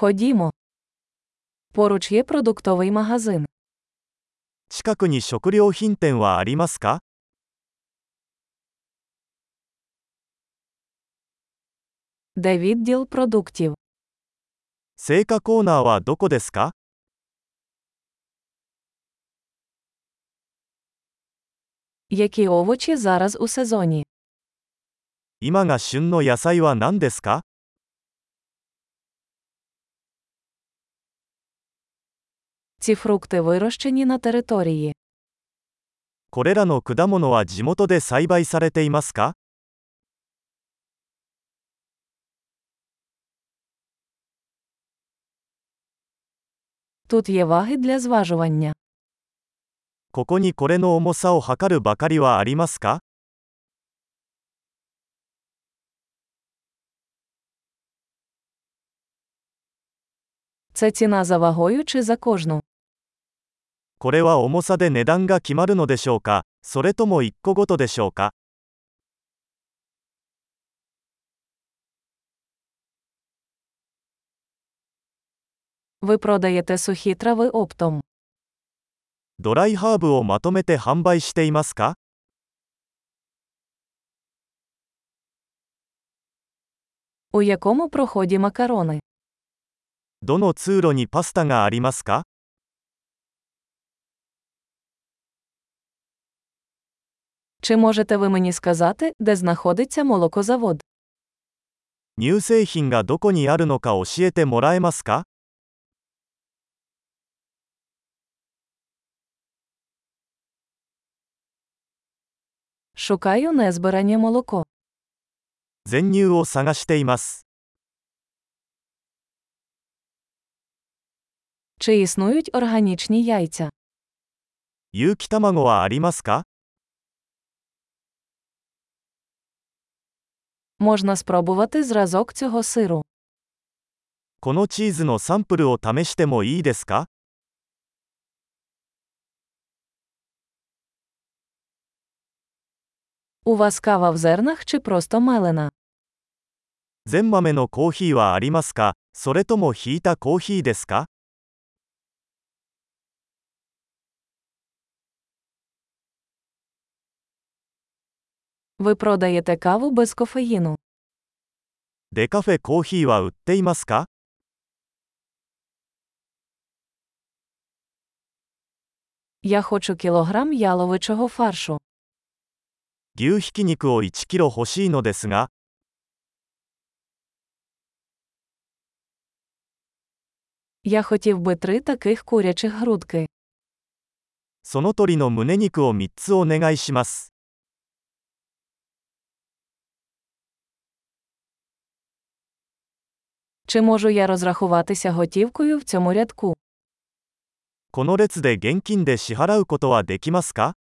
Ходімо. Поруч є продуктовий магазин. 近くに食料品店はありますか Де відділ продуктів? 青果コーナーはどこですか Які овочі зараз у сезоні? 今が旬の野菜は何ですか Ці фрукти вирощені на території. これらの果物は地元で栽培されていますか Тут є ваги для зважування. ここにこれの重さを測るばかりはありますか Це ціна за вагою чи за кожну? これは重さで値段が決まるのでしょうか？それとも1個ごとでしょうか？ドライハーブをまとめて販売していますか？どの通路にパスタがありますか？Чи можете ви мені сказати, де знаходиться молокозавод? 乳製品がどこにあるのか教えてもらえますか Шукаю незбирання молоко. 全乳を探しています。 Чи існують органічні яйця? 有機卵はありますか Можна спробувати зразок цього сиру. このチーズのサンプルを試してもいいですか У вас кава в зернах чи просто мелена? 全豆のコーヒーはありますかそれともひいたコーヒーですか Ви продаєте каву без кофеїну. デカフェコーヒーは売っていますか Я хочу кілограм яловичого фаршу. 牛ひき肉を1キロ欲しいのですが、 Я хотів би три таких курячих грудки. その鶏の胸肉を3つお願いします。 Чи можу я розрахуватися готівкою в цьому рядку? この列で現金で支払うことはできますか